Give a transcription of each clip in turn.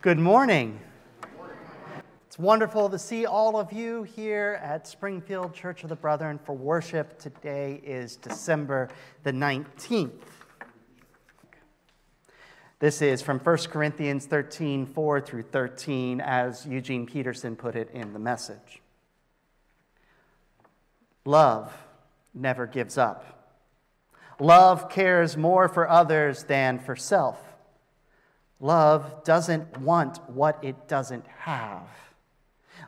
Good morning. It's wonderful to see all of you here at Springfield Church of the Brethren for worship. Today is December the 19th. This is from 1 Corinthians 13 4 through 13, as Eugene Peterson put it in the message. Love never gives up. Love cares more for others than for self. Love doesn't want what it doesn't have.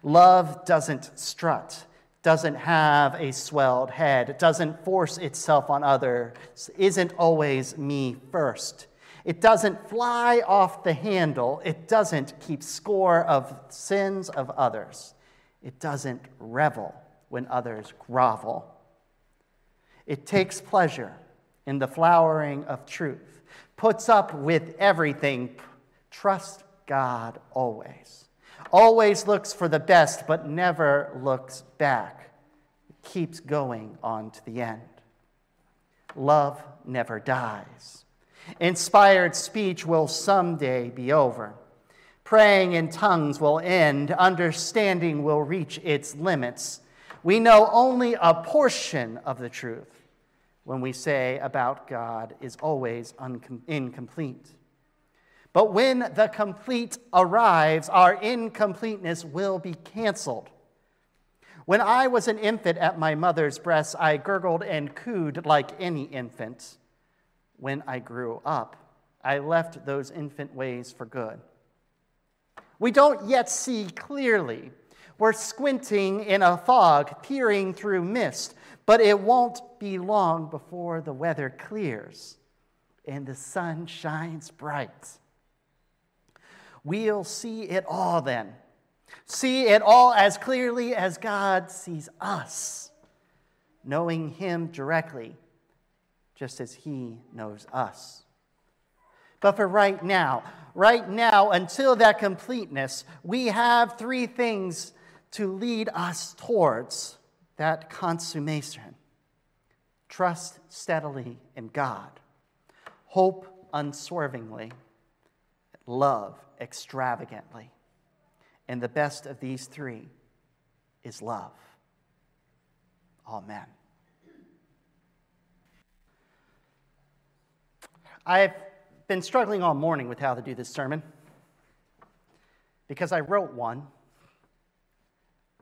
Love doesn't strut, doesn't have a swelled head, doesn't force itself on others, isn't always me first. It doesn't fly off the handle. It doesn't keep score of sins of others. It doesn't revel when others grovel. It takes pleasure in the flowering of truth puts up with everything. Trust God always. Always looks for the best, but never looks back. It Keeps going on to the end. Love never dies. Inspired speech will someday be over. Praying in tongues will end. Understanding will reach its limits. We know only a portion of the truth when we say about God is always incomplete. But when the complete arrives, our incompleteness will be canceled. When I was an infant at my mother's breast, I gurgled and cooed like any infant. When I grew up, I left those infant ways for good. We don't yet see clearly. We're squinting in a fog, peering through mist, but it won't be long before the weather clears and the sun shines bright. We'll see it all then. See it all as clearly as God sees us, knowing Him directly, just as He knows us. But for right now, right now, until that completeness, we have three things to lead us towards that consummation. Trust steadily in God, hope unswervingly, love extravagantly. And the best of these three is love. Amen. I've been struggling all morning with how to do this sermon because I wrote one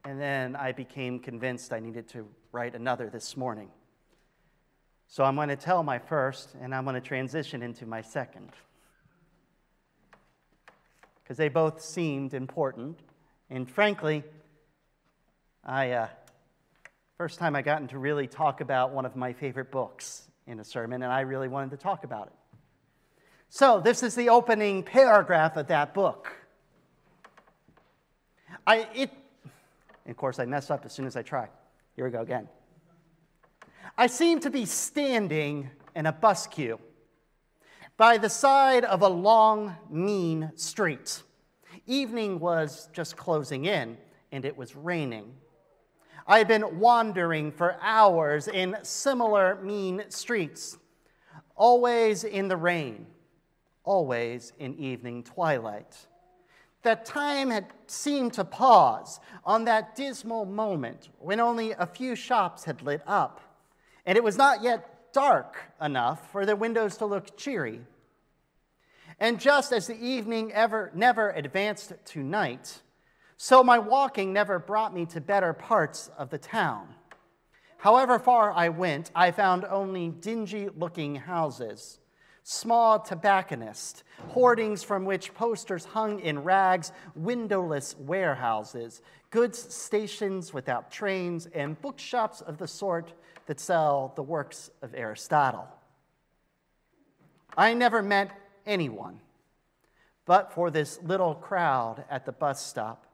and then I became convinced I needed to write another this morning. So I'm going to tell my first, and I'm going to transition into my second. Because they both seemed important. And frankly, I, uh, first time I gotten to really talk about one of my favorite books in a sermon, and I really wanted to talk about it. So, this is the opening paragraph of that book. I, it, of course, I mess up as soon as I try. Here we go again. I seem to be standing in a bus queue by the side of a long, mean street. Evening was just closing in, and it was raining. I had been wandering for hours in similar mean streets, always in the rain, always in evening twilight that time had seemed to pause on that dismal moment when only a few shops had lit up, and it was not yet dark enough for the windows to look cheery. And just as the evening ever never advanced to night, so my walking never brought me to better parts of the town. However far I went, I found only dingy looking houses small tobacconist, hoardings from which posters hung in rags, windowless warehouses, goods stations without trains, and bookshops of the sort that sell the works of Aristotle. I never met anyone, but for this little crowd at the bus stop.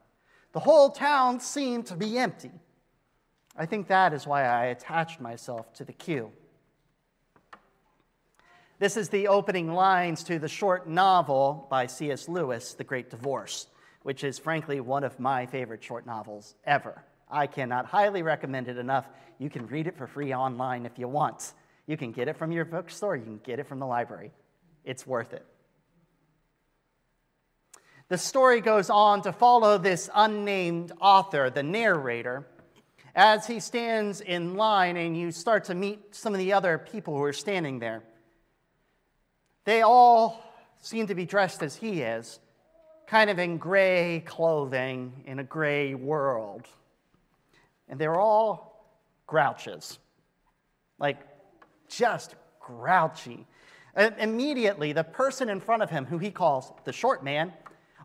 The whole town seemed to be empty. I think that is why I attached myself to the queue. This is the opening lines to the short novel by C.S. Lewis, The Great Divorce, which is frankly one of my favorite short novels ever. I cannot highly recommend it enough. You can read it for free online if you want. You can get it from your bookstore, you can get it from the library. It's worth it. The story goes on to follow this unnamed author, the narrator, as he stands in line and you start to meet some of the other people who are standing there. They all seem to be dressed as he is, kind of in gray clothing in a gray world. And they're all grouches, like just grouchy. And immediately, the person in front of him, who he calls the short man,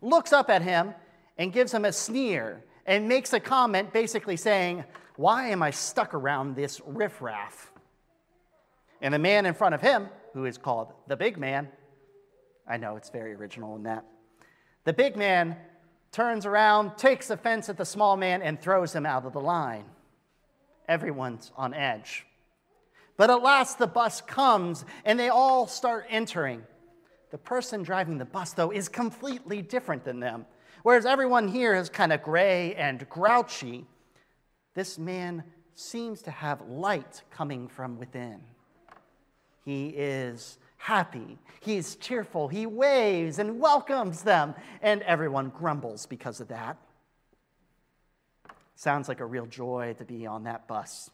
looks up at him and gives him a sneer and makes a comment basically saying, Why am I stuck around this riffraff? And the man in front of him, who is called the big man, I know it's very original in that. The big man turns around, takes offense at the small man, and throws him out of the line. Everyone's on edge. But at last the bus comes and they all start entering. The person driving the bus, though, is completely different than them. Whereas everyone here is kind of gray and grouchy, this man seems to have light coming from within. He is happy, he's cheerful, he waves and welcomes them, and everyone grumbles because of that. Sounds like a real joy to be on that bus.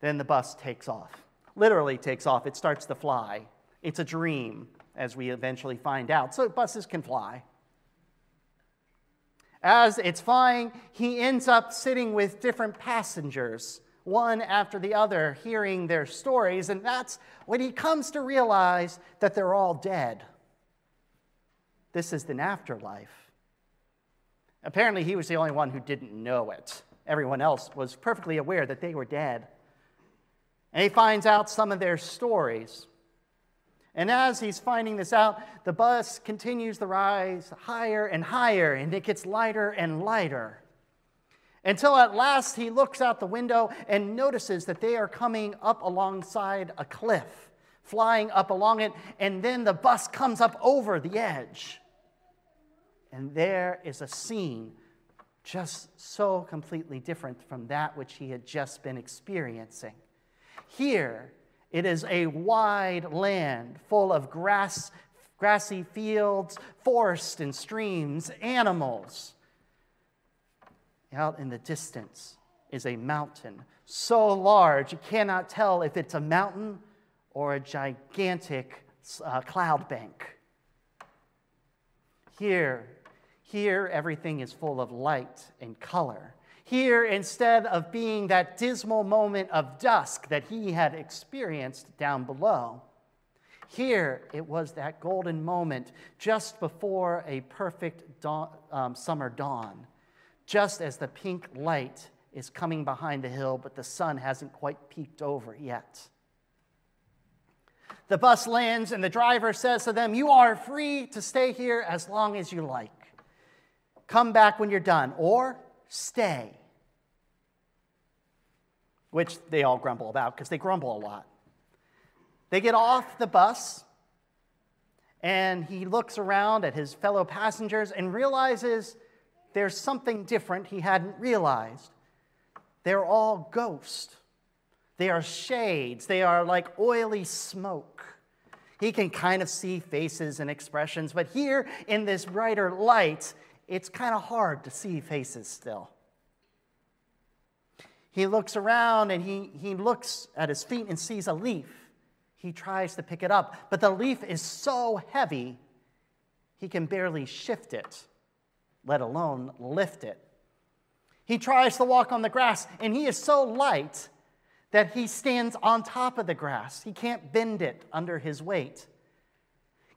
Then the bus takes off. Literally takes off. It starts to fly. It's a dream, as we eventually find out. So buses can fly. As it's flying, he ends up sitting with different passengers, one after the other, hearing their stories, and that's when he comes to realize that they're all dead. This is an afterlife. Apparently, he was the only one who didn't know it. Everyone else was perfectly aware that they were dead. And he finds out some of their stories. And as he's finding this out, the bus continues to rise higher and higher, and it gets lighter and lighter. Until at last he looks out the window and notices that they are coming up alongside a cliff, flying up along it, and then the bus comes up over the edge. And there is a scene just so completely different from that which he had just been experiencing. Here, it is a wide land full of grass, grassy fields, forests and streams, animals. Out in the distance is a mountain so large you cannot tell if it's a mountain or a gigantic uh, cloud bank. Here, here everything is full of light and color. Here, instead of being that dismal moment of dusk that he had experienced down below, here it was that golden moment just before a perfect dawn, um, summer dawn, just as the pink light is coming behind the hill, but the sun hasn't quite peeked over yet. The bus lands, and the driver says to them, You are free to stay here as long as you like. Come back when you're done, or stay which they all grumble about because they grumble a lot. They get off the bus, and he looks around at his fellow passengers and realizes there's something different he hadn't realized. They're all ghosts. They are shades. They are like oily smoke. He can kind of see faces and expressions, but here in this brighter light, it's kind of hard to see faces still. He looks around and he, he looks at his feet and sees a leaf. He tries to pick it up, but the leaf is so heavy, he can barely shift it, let alone lift it. He tries to walk on the grass, and he is so light that he stands on top of the grass. He can't bend it under his weight.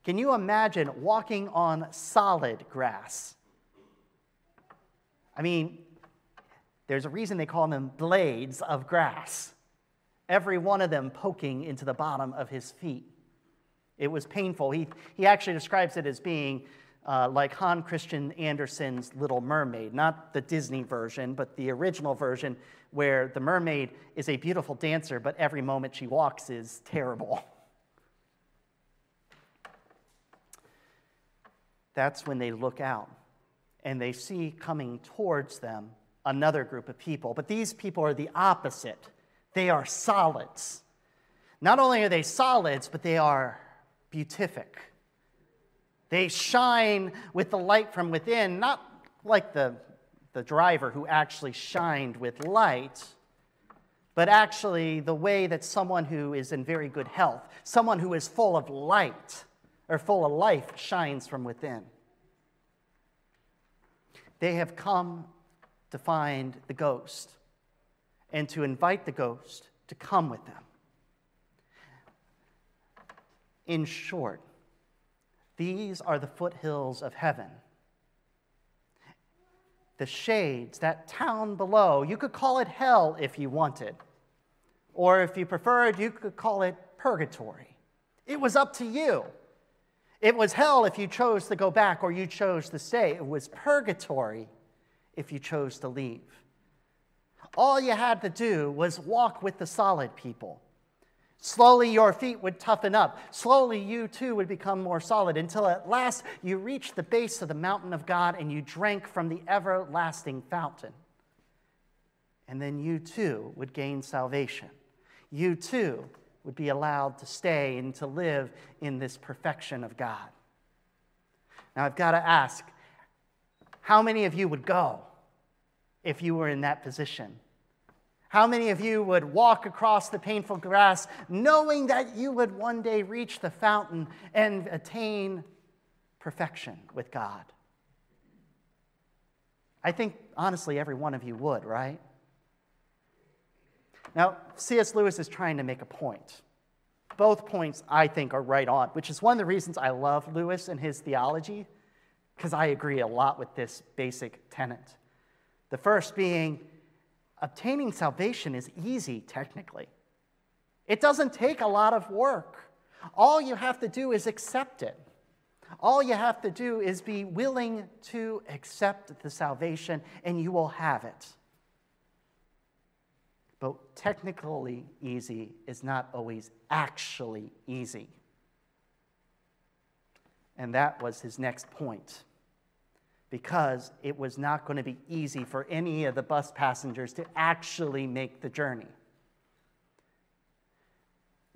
Can you imagine walking on solid grass? I mean, there's a reason they call them blades of grass, every one of them poking into the bottom of his feet. It was painful. He, he actually describes it as being uh, like Hans Christian Andersen's Little Mermaid, not the Disney version, but the original version, where the mermaid is a beautiful dancer, but every moment she walks is terrible. That's when they look out and they see coming towards them another group of people. But these people are the opposite. They are solids. Not only are they solids, but they are beatific. They shine with the light from within, not like the, the driver who actually shined with light, but actually the way that someone who is in very good health, someone who is full of light or full of life, shines from within. They have come to find the ghost and to invite the ghost to come with them. In short, these are the foothills of heaven. The shades, that town below, you could call it hell if you wanted. Or if you preferred, you could call it purgatory. It was up to you. It was hell if you chose to go back or you chose to stay. It was purgatory if you chose to leave. All you had to do was walk with the solid people. Slowly, your feet would toughen up. Slowly, you too would become more solid until at last you reached the base of the mountain of God and you drank from the everlasting fountain. And then you too would gain salvation. You too would be allowed to stay and to live in this perfection of God. Now, I've got to ask how many of you would go if you were in that position? How many of you would walk across the painful grass knowing that you would one day reach the fountain and attain perfection with God? I think, honestly, every one of you would, right? Now, C.S. Lewis is trying to make a point. Both points, I think, are right on, which is one of the reasons I love Lewis and his theology, because I agree a lot with this basic tenet. The first being obtaining salvation is easy technically. It doesn't take a lot of work. All you have to do is accept it. All you have to do is be willing to accept the salvation, and you will have it. But technically easy is not always actually easy. And that was his next point because it was not going to be easy for any of the bus passengers to actually make the journey.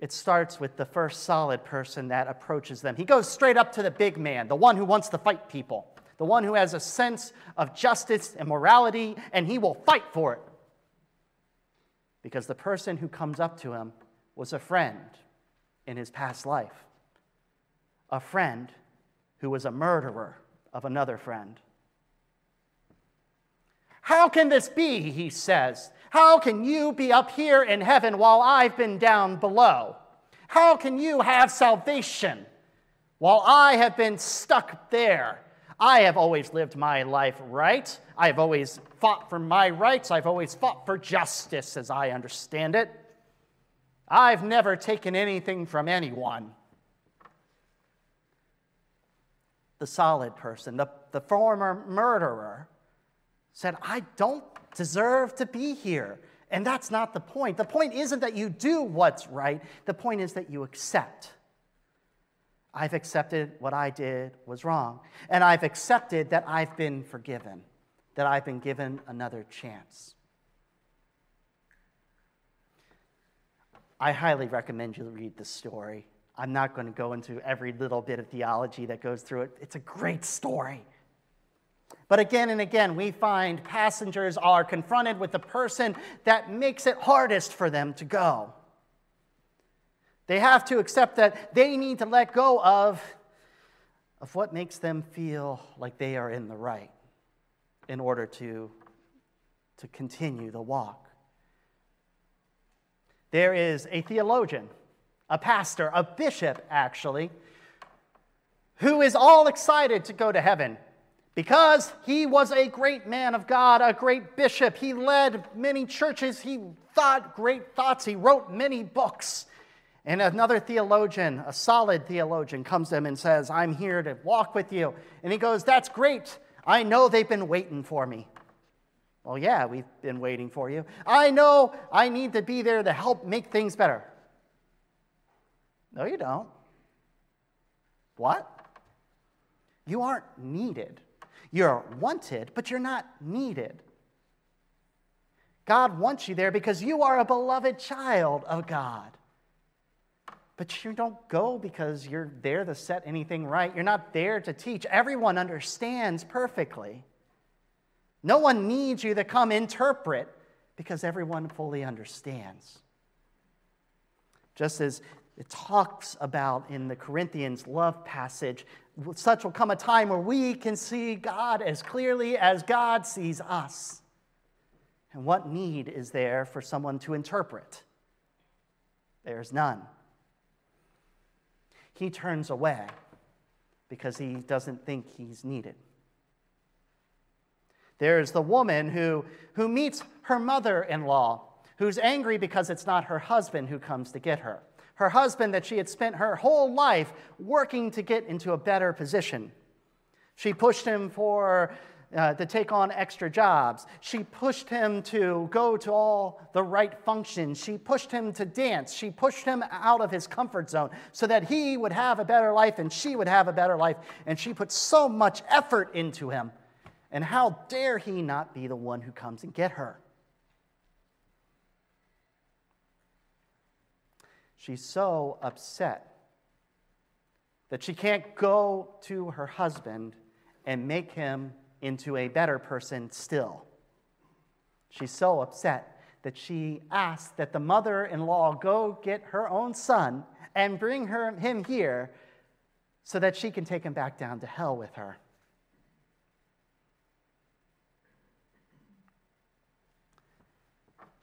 It starts with the first solid person that approaches them. He goes straight up to the big man, the one who wants to fight people, the one who has a sense of justice and morality, and he will fight for it. Because the person who comes up to him was a friend in his past life, a friend who was a murderer of another friend. How can this be? He says. How can you be up here in heaven while I've been down below? How can you have salvation while I have been stuck there? I have always lived my life right. I've always fought for my rights. I've always fought for justice, as I understand it. I've never taken anything from anyone. The solid person, the, the former murderer, said, I don't deserve to be here. And that's not the point. The point isn't that you do what's right, the point is that you accept. I've accepted what I did was wrong. And I've accepted that I've been forgiven, that I've been given another chance. I highly recommend you read the story. I'm not going to go into every little bit of theology that goes through it. It's a great story. But again and again, we find passengers are confronted with the person that makes it hardest for them to go. They have to accept that they need to let go of, of what makes them feel like they are in the right in order to, to continue the walk. There is a theologian, a pastor, a bishop, actually, who is all excited to go to heaven because he was a great man of God, a great bishop. He led many churches. He thought great thoughts. He wrote many books. And another theologian, a solid theologian, comes to him and says, I'm here to walk with you. And he goes, That's great. I know they've been waiting for me. Well, yeah, we've been waiting for you. I know I need to be there to help make things better. No, you don't. What? You aren't needed. You're wanted, but you're not needed. God wants you there because you are a beloved child of God. But you don't go because you're there to set anything right. You're not there to teach. Everyone understands perfectly. No one needs you to come interpret because everyone fully understands. Just as it talks about in the Corinthians love passage, such will come a time where we can see God as clearly as God sees us. And what need is there for someone to interpret? There's none he turns away because he doesn't think he's needed. There's the woman who, who meets her mother in law, who's angry because it's not her husband who comes to get her. Her husband, that she had spent her whole life working to get into a better position. She pushed him for uh, to take on extra jobs. She pushed him to go to all the right functions. She pushed him to dance. She pushed him out of his comfort zone so that he would have a better life and she would have a better life. And she put so much effort into him. And how dare he not be the one who comes and get her? She's so upset that she can't go to her husband and make him into a better person still. She's so upset that she asked that the mother in law go get her own son and bring her, him here so that she can take him back down to hell with her.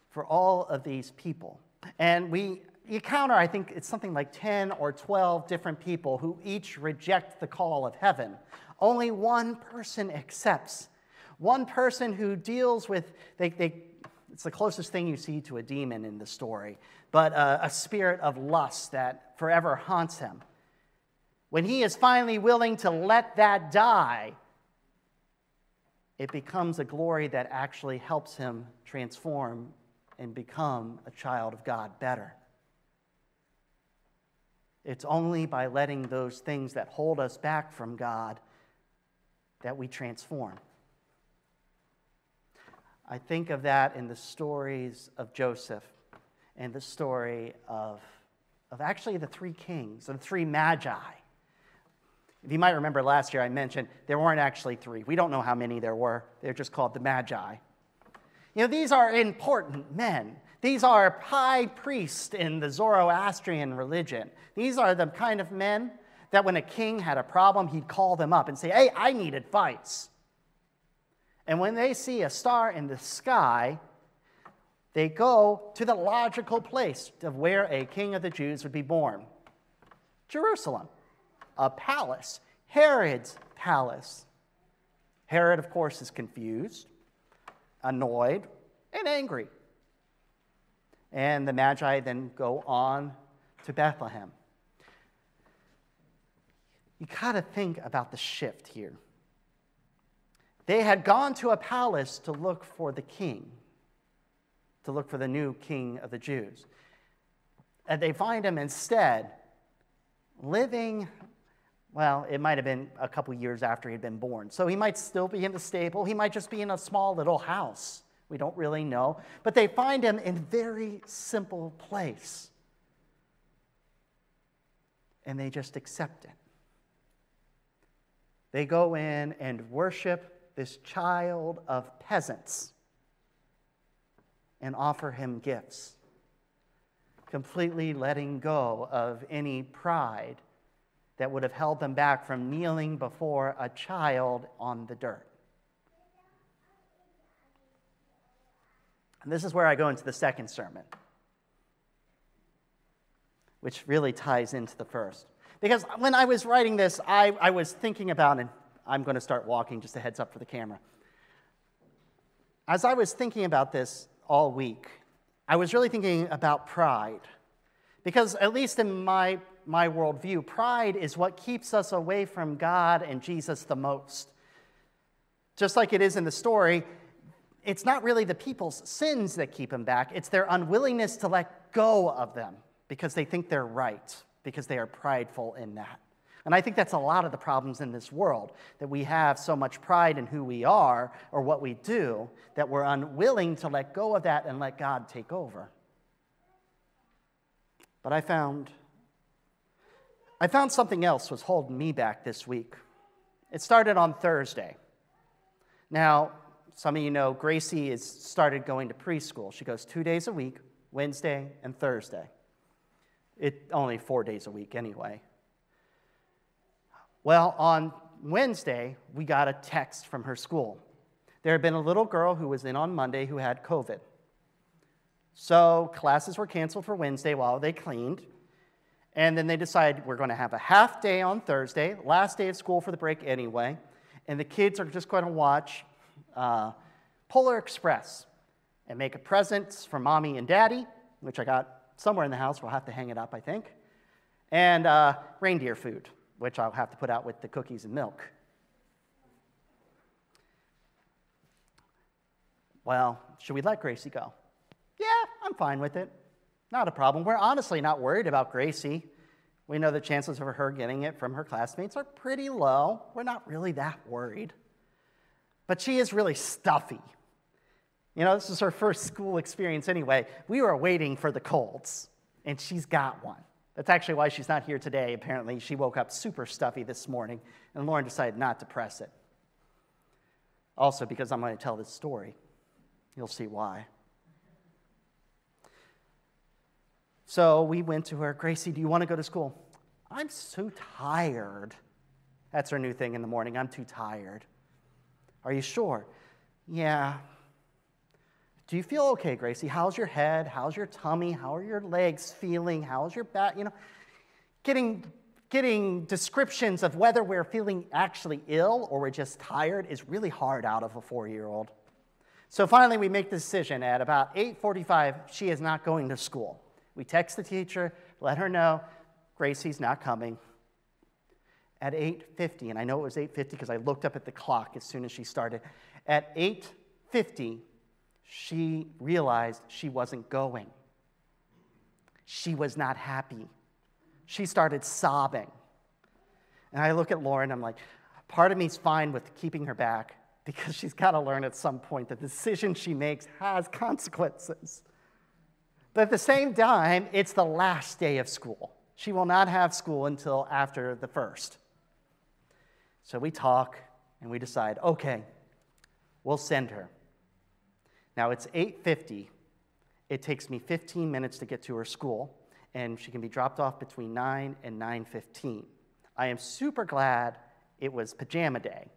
For all of these people, and we encounter, I think it's something like 10 or 12 different people who each reject the call of heaven. Only one person accepts. One person who deals with, they, they, it's the closest thing you see to a demon in the story, but a spirit of lust that forever haunts him. When he is finally willing to let that die, it becomes a glory that actually helps him transform and become a child of God better. It's only by letting those things that hold us back from God that we transform. I think of that in the stories of Joseph and the story of, of actually the three kings, the three magi. If you might remember last year, I mentioned there weren't actually three. We don't know how many there were. They're just called the magi. You know, these are important men. These are high priests in the Zoroastrian religion. These are the kind of men that when a king had a problem, he'd call them up and say, Hey, I need advice. And when they see a star in the sky, they go to the logical place of where a king of the Jews would be born Jerusalem, a palace, Herod's palace. Herod, of course, is confused, annoyed, and angry. And the Magi then go on to Bethlehem you got to think about the shift here. They had gone to a palace to look for the king, to look for the new king of the Jews. And they find him instead living, well, it might have been a couple years after he'd been born. So he might still be in the stable, he might just be in a small little house. We don't really know. But they find him in a very simple place. And they just accept it. They go in and worship this child of peasants and offer him gifts, completely letting go of any pride that would have held them back from kneeling before a child on the dirt. And this is where I go into the second sermon, which really ties into the first. Because when I was writing this, I, I was thinking about, and I'm going to start walking, just a heads up for the camera. As I was thinking about this all week, I was really thinking about pride. Because, at least in my, my worldview, pride is what keeps us away from God and Jesus the most. Just like it is in the story, it's not really the people's sins that keep them back, it's their unwillingness to let go of them because they think they're right because they are prideful in that. And I think that's a lot of the problems in this world that we have so much pride in who we are or what we do that we're unwilling to let go of that and let God take over. But I found I found something else was holding me back this week. It started on Thursday. Now, some of you know Gracie has started going to preschool. She goes two days a week, Wednesday and Thursday. It only four days a week anyway. Well, on Wednesday, we got a text from her school. There had been a little girl who was in on Monday who had COVID. So classes were canceled for Wednesday while they cleaned. And then they decided we're going to have a half day on Thursday, last day of school for the break anyway. And the kids are just going to watch uh, Polar Express and make a present for mommy and daddy, which I got somewhere in the house. We'll have to hang it up, I think. And uh, reindeer food, which I'll have to put out with the cookies and milk. Well, should we let Gracie go? Yeah, I'm fine with it. Not a problem. We're honestly not worried about Gracie. We know the chances of her getting it from her classmates are pretty low. We're not really that worried. But she is really stuffy. You know, this is her first school experience anyway. We were waiting for the colds, and she's got one. That's actually why she's not here today. Apparently, she woke up super stuffy this morning, and Lauren decided not to press it. Also, because I'm going to tell this story. You'll see why. So we went to her, Gracie, do you want to go to school? I'm so tired. That's her new thing in the morning. I'm too tired. Are you sure? Yeah. Do you feel okay, Gracie? How's your head? How's your tummy? How are your legs feeling? How's your back? You know, getting, getting descriptions of whether we're feeling actually ill or we're just tired is really hard out of a four year old. So finally, we make the decision at about 8:45. She is not going to school. We text the teacher, let her know Gracie's not coming. At 8:50, and I know it was 8:50 because I looked up at the clock as soon as she started. At 8:50, she realized she wasn't going. She was not happy. She started sobbing. And I look at Lauren, I'm like, part of me's fine with keeping her back because she's got to learn at some point that the decision she makes has consequences. But at the same time, it's the last day of school. She will not have school until after the first. So we talk and we decide, okay, we'll send her. Now it's 8:50. It takes me 15 minutes to get to her school, and she can be dropped off between 9 and 9:15. I am super glad it was pajama day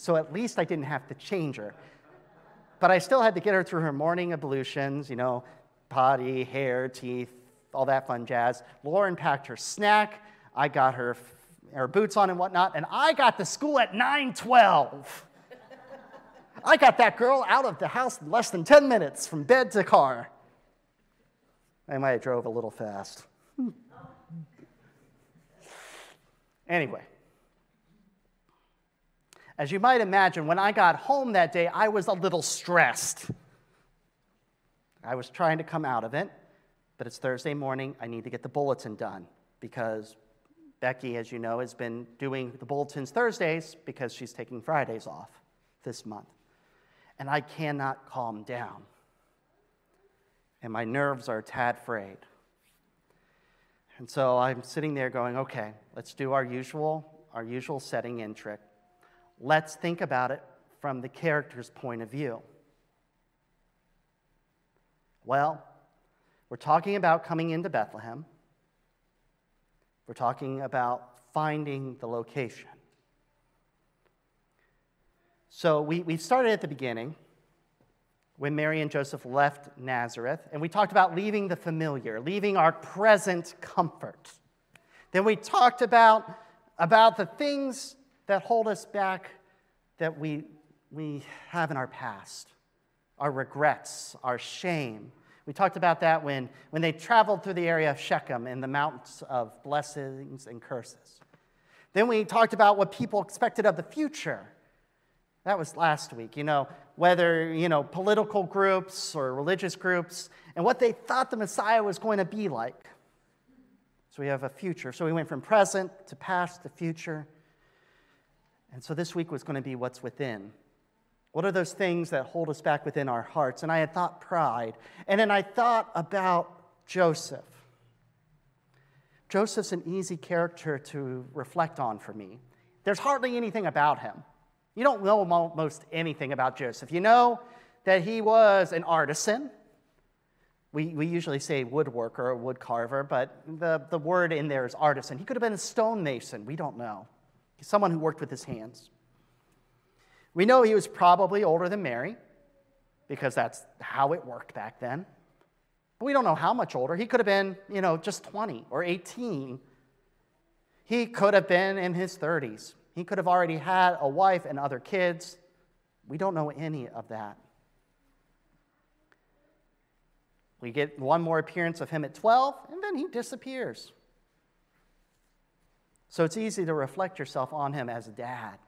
so at least I didn't have to change her. But I still had to get her through her morning ablutions, you know, potty, hair, teeth, all that fun jazz. Lauren packed her snack. I got her her boots on and whatnot, and I got to school at 9:12. I got that girl out of the house in less than 10 minutes from bed to car. I might have drove a little fast. anyway, as you might imagine, when I got home that day, I was a little stressed. I was trying to come out of it, but it's Thursday morning. I need to get the bulletin done because Becky, as you know, has been doing the bulletins Thursdays because she's taking Fridays off this month. And I cannot calm down. And my nerves are a tad frayed. And so I'm sitting there going, okay, let's do our usual, our usual setting in trick. Let's think about it from the character's point of view. Well, we're talking about coming into Bethlehem. We're talking about finding the location. So we, we started at the beginning when Mary and Joseph left Nazareth, and we talked about leaving the familiar, leaving our present comfort. Then we talked about, about the things that hold us back that we, we have in our past, our regrets, our shame. We talked about that when, when they traveled through the area of Shechem in the mountains of blessings and curses. Then we talked about what people expected of the future. That was last week, you know, whether, you know, political groups or religious groups and what they thought the Messiah was going to be like. So we have a future. So we went from present to past to future. And so this week was going to be what's within. What are those things that hold us back within our hearts? And I had thought pride. And then I thought about Joseph. Joseph's an easy character to reflect on for me. There's hardly anything about him. You don't know almost anything about Joseph. You know that he was an artisan. We, we usually say woodworker or wood carver, but the, the word in there is artisan. He could have been a stonemason. We don't know. Someone who worked with his hands. We know he was probably older than Mary because that's how it worked back then. But we don't know how much older. He could have been, you know, just 20 or 18. He could have been in his 30s. He could have already had a wife and other kids. We don't know any of that. We get one more appearance of him at 12, and then he disappears. So it's easy to reflect yourself on him as a dad.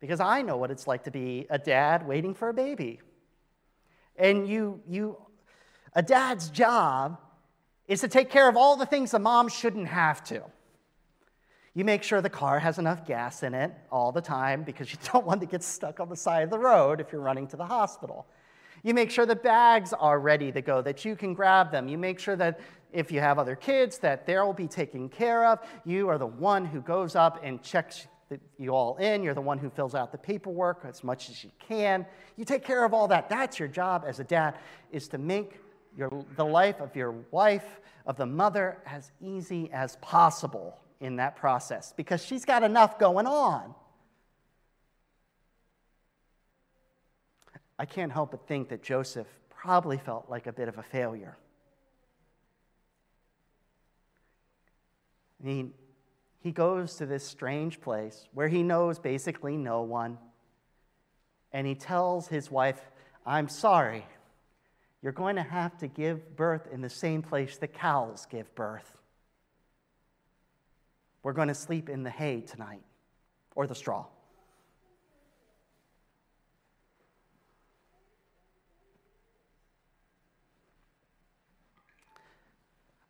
Because I know what it's like to be a dad waiting for a baby. And you, you, a dad's job is to take care of all the things a mom shouldn't have to. You make sure the car has enough gas in it all the time because you don't want to get stuck on the side of the road if you're running to the hospital. You make sure the bags are ready to go, that you can grab them. You make sure that if you have other kids, that they'll be taken care of. You are the one who goes up and checks you all in. You're the one who fills out the paperwork as much as you can. You take care of all that. That's your job as a dad, is to make your, the life of your wife, of the mother, as easy as possible in that process because she's got enough going on. I can't help but think that Joseph probably felt like a bit of a failure. I mean, he goes to this strange place where he knows basically no one. And he tells his wife, I'm sorry, you're going to have to give birth in the same place the cows give birth. We're going to sleep in the hay tonight, or the straw.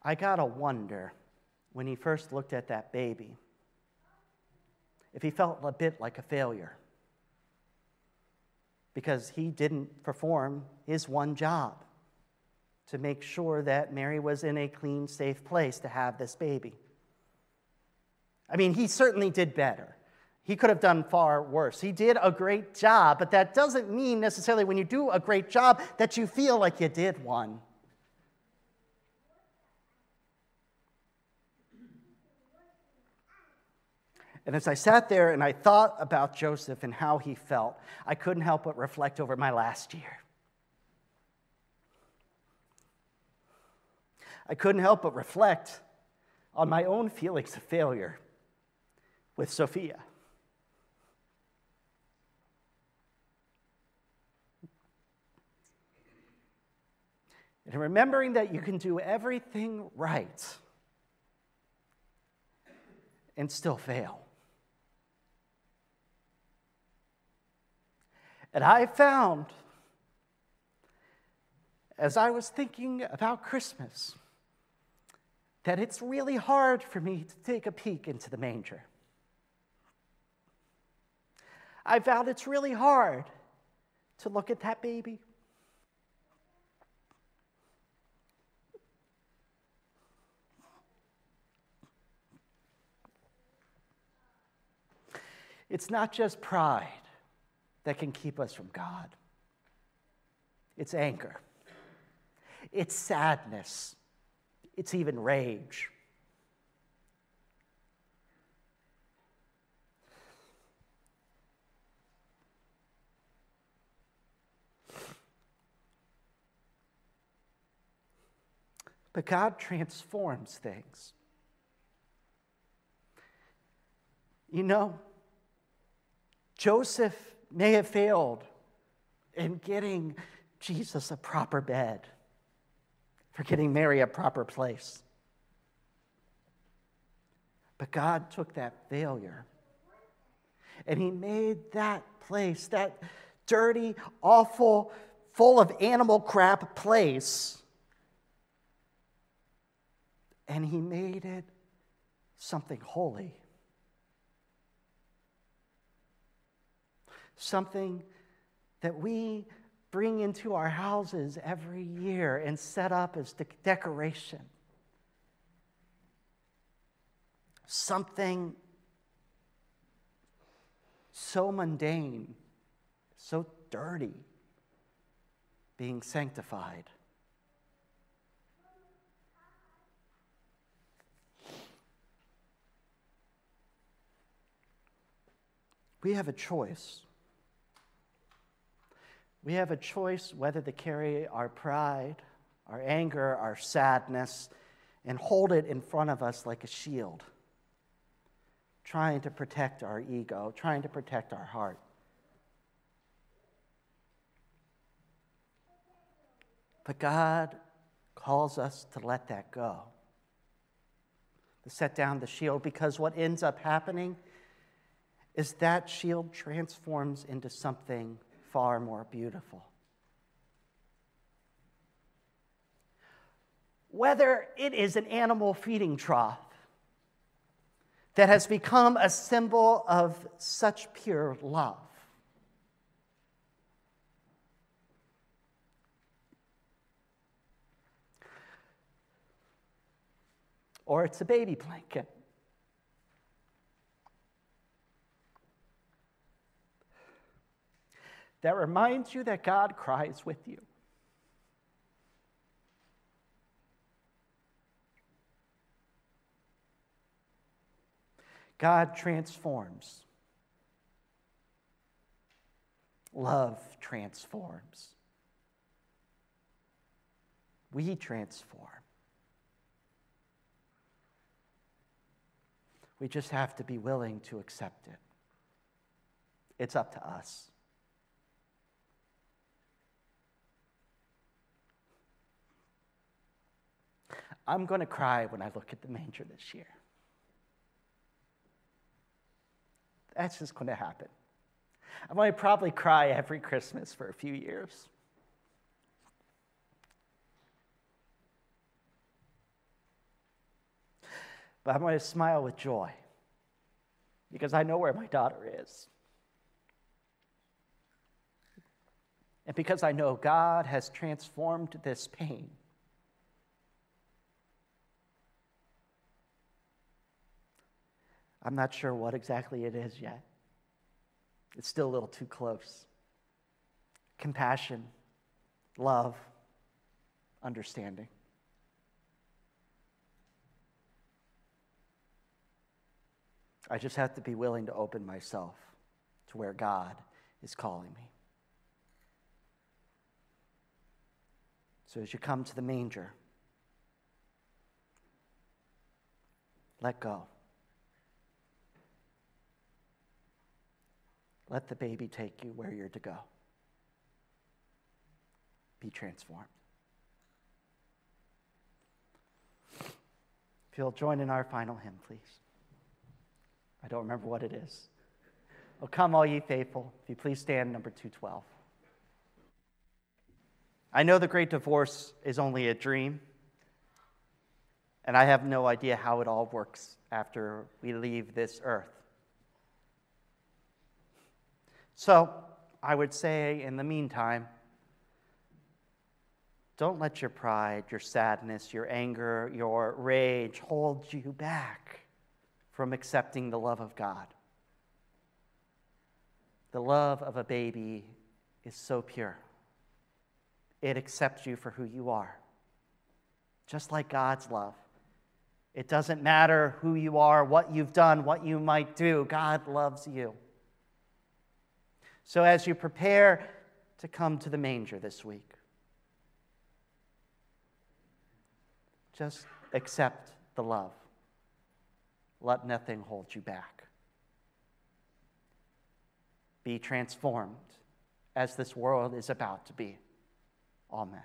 I got to wonder when he first looked at that baby if he felt a bit like a failure because he didn't perform his one job to make sure that Mary was in a clean, safe place to have this baby. I mean, he certainly did better. He could have done far worse. He did a great job, but that doesn't mean necessarily when you do a great job that you feel like you did one. And as I sat there and I thought about Joseph and how he felt, I couldn't help but reflect over my last year. I couldn't help but reflect on my own feelings of failure with Sophia. And remembering that you can do everything right and still fail. And I found, as I was thinking about Christmas, that it's really hard for me to take a peek into the manger. I found it's really hard to look at that baby. It's not just pride that can keep us from God. It's anger, it's sadness, it's even rage. But God transforms things. You know, Joseph may have failed in getting Jesus a proper bed, for getting Mary a proper place. But God took that failure and He made that place, that dirty, awful, full of animal crap place, and He made it something holy. Something that we bring into our houses every year and set up as de- decoration. something so mundane, so dirty, being sanctified. We have a choice. We have a choice whether to carry our pride, our anger, our sadness, and hold it in front of us like a shield, trying to protect our ego, trying to protect our heart. But God calls us to let that go, to set down the shield, because what ends up happening is that shield transforms into something far more beautiful. Whether it is an animal feeding trough that has become a symbol of such pure love. Or it's a baby blanket that reminds you that God cries with you. God transforms. Love transforms. We transform. We just have to be willing to accept it. It's up to us. I'm going to cry when I look at the manger this year. That's just going to happen. I'm going to probably cry every Christmas for a few years. But I'm going to smile with joy because I know where my daughter is. And because I know God has transformed this pain I'm not sure what exactly it is yet. It's still a little too close. Compassion, love, understanding. I just have to be willing to open myself to where God is calling me. So as you come to the manger, let go. Let the baby take you where you're to go. Be transformed. If you'll join in our final hymn, please. I don't remember what it is. Oh, come, all ye faithful. If you please stand, number 212. I know the great divorce is only a dream, and I have no idea how it all works after we leave this earth. So I would say, in the meantime, don't let your pride, your sadness, your anger, your rage hold you back from accepting the love of God. The love of a baby is so pure. It accepts you for who you are, just like God's love. It doesn't matter who you are, what you've done, what you might do, God loves you. So, as you prepare to come to the manger this week, just accept the love. Let nothing hold you back. Be transformed as this world is about to be. Amen.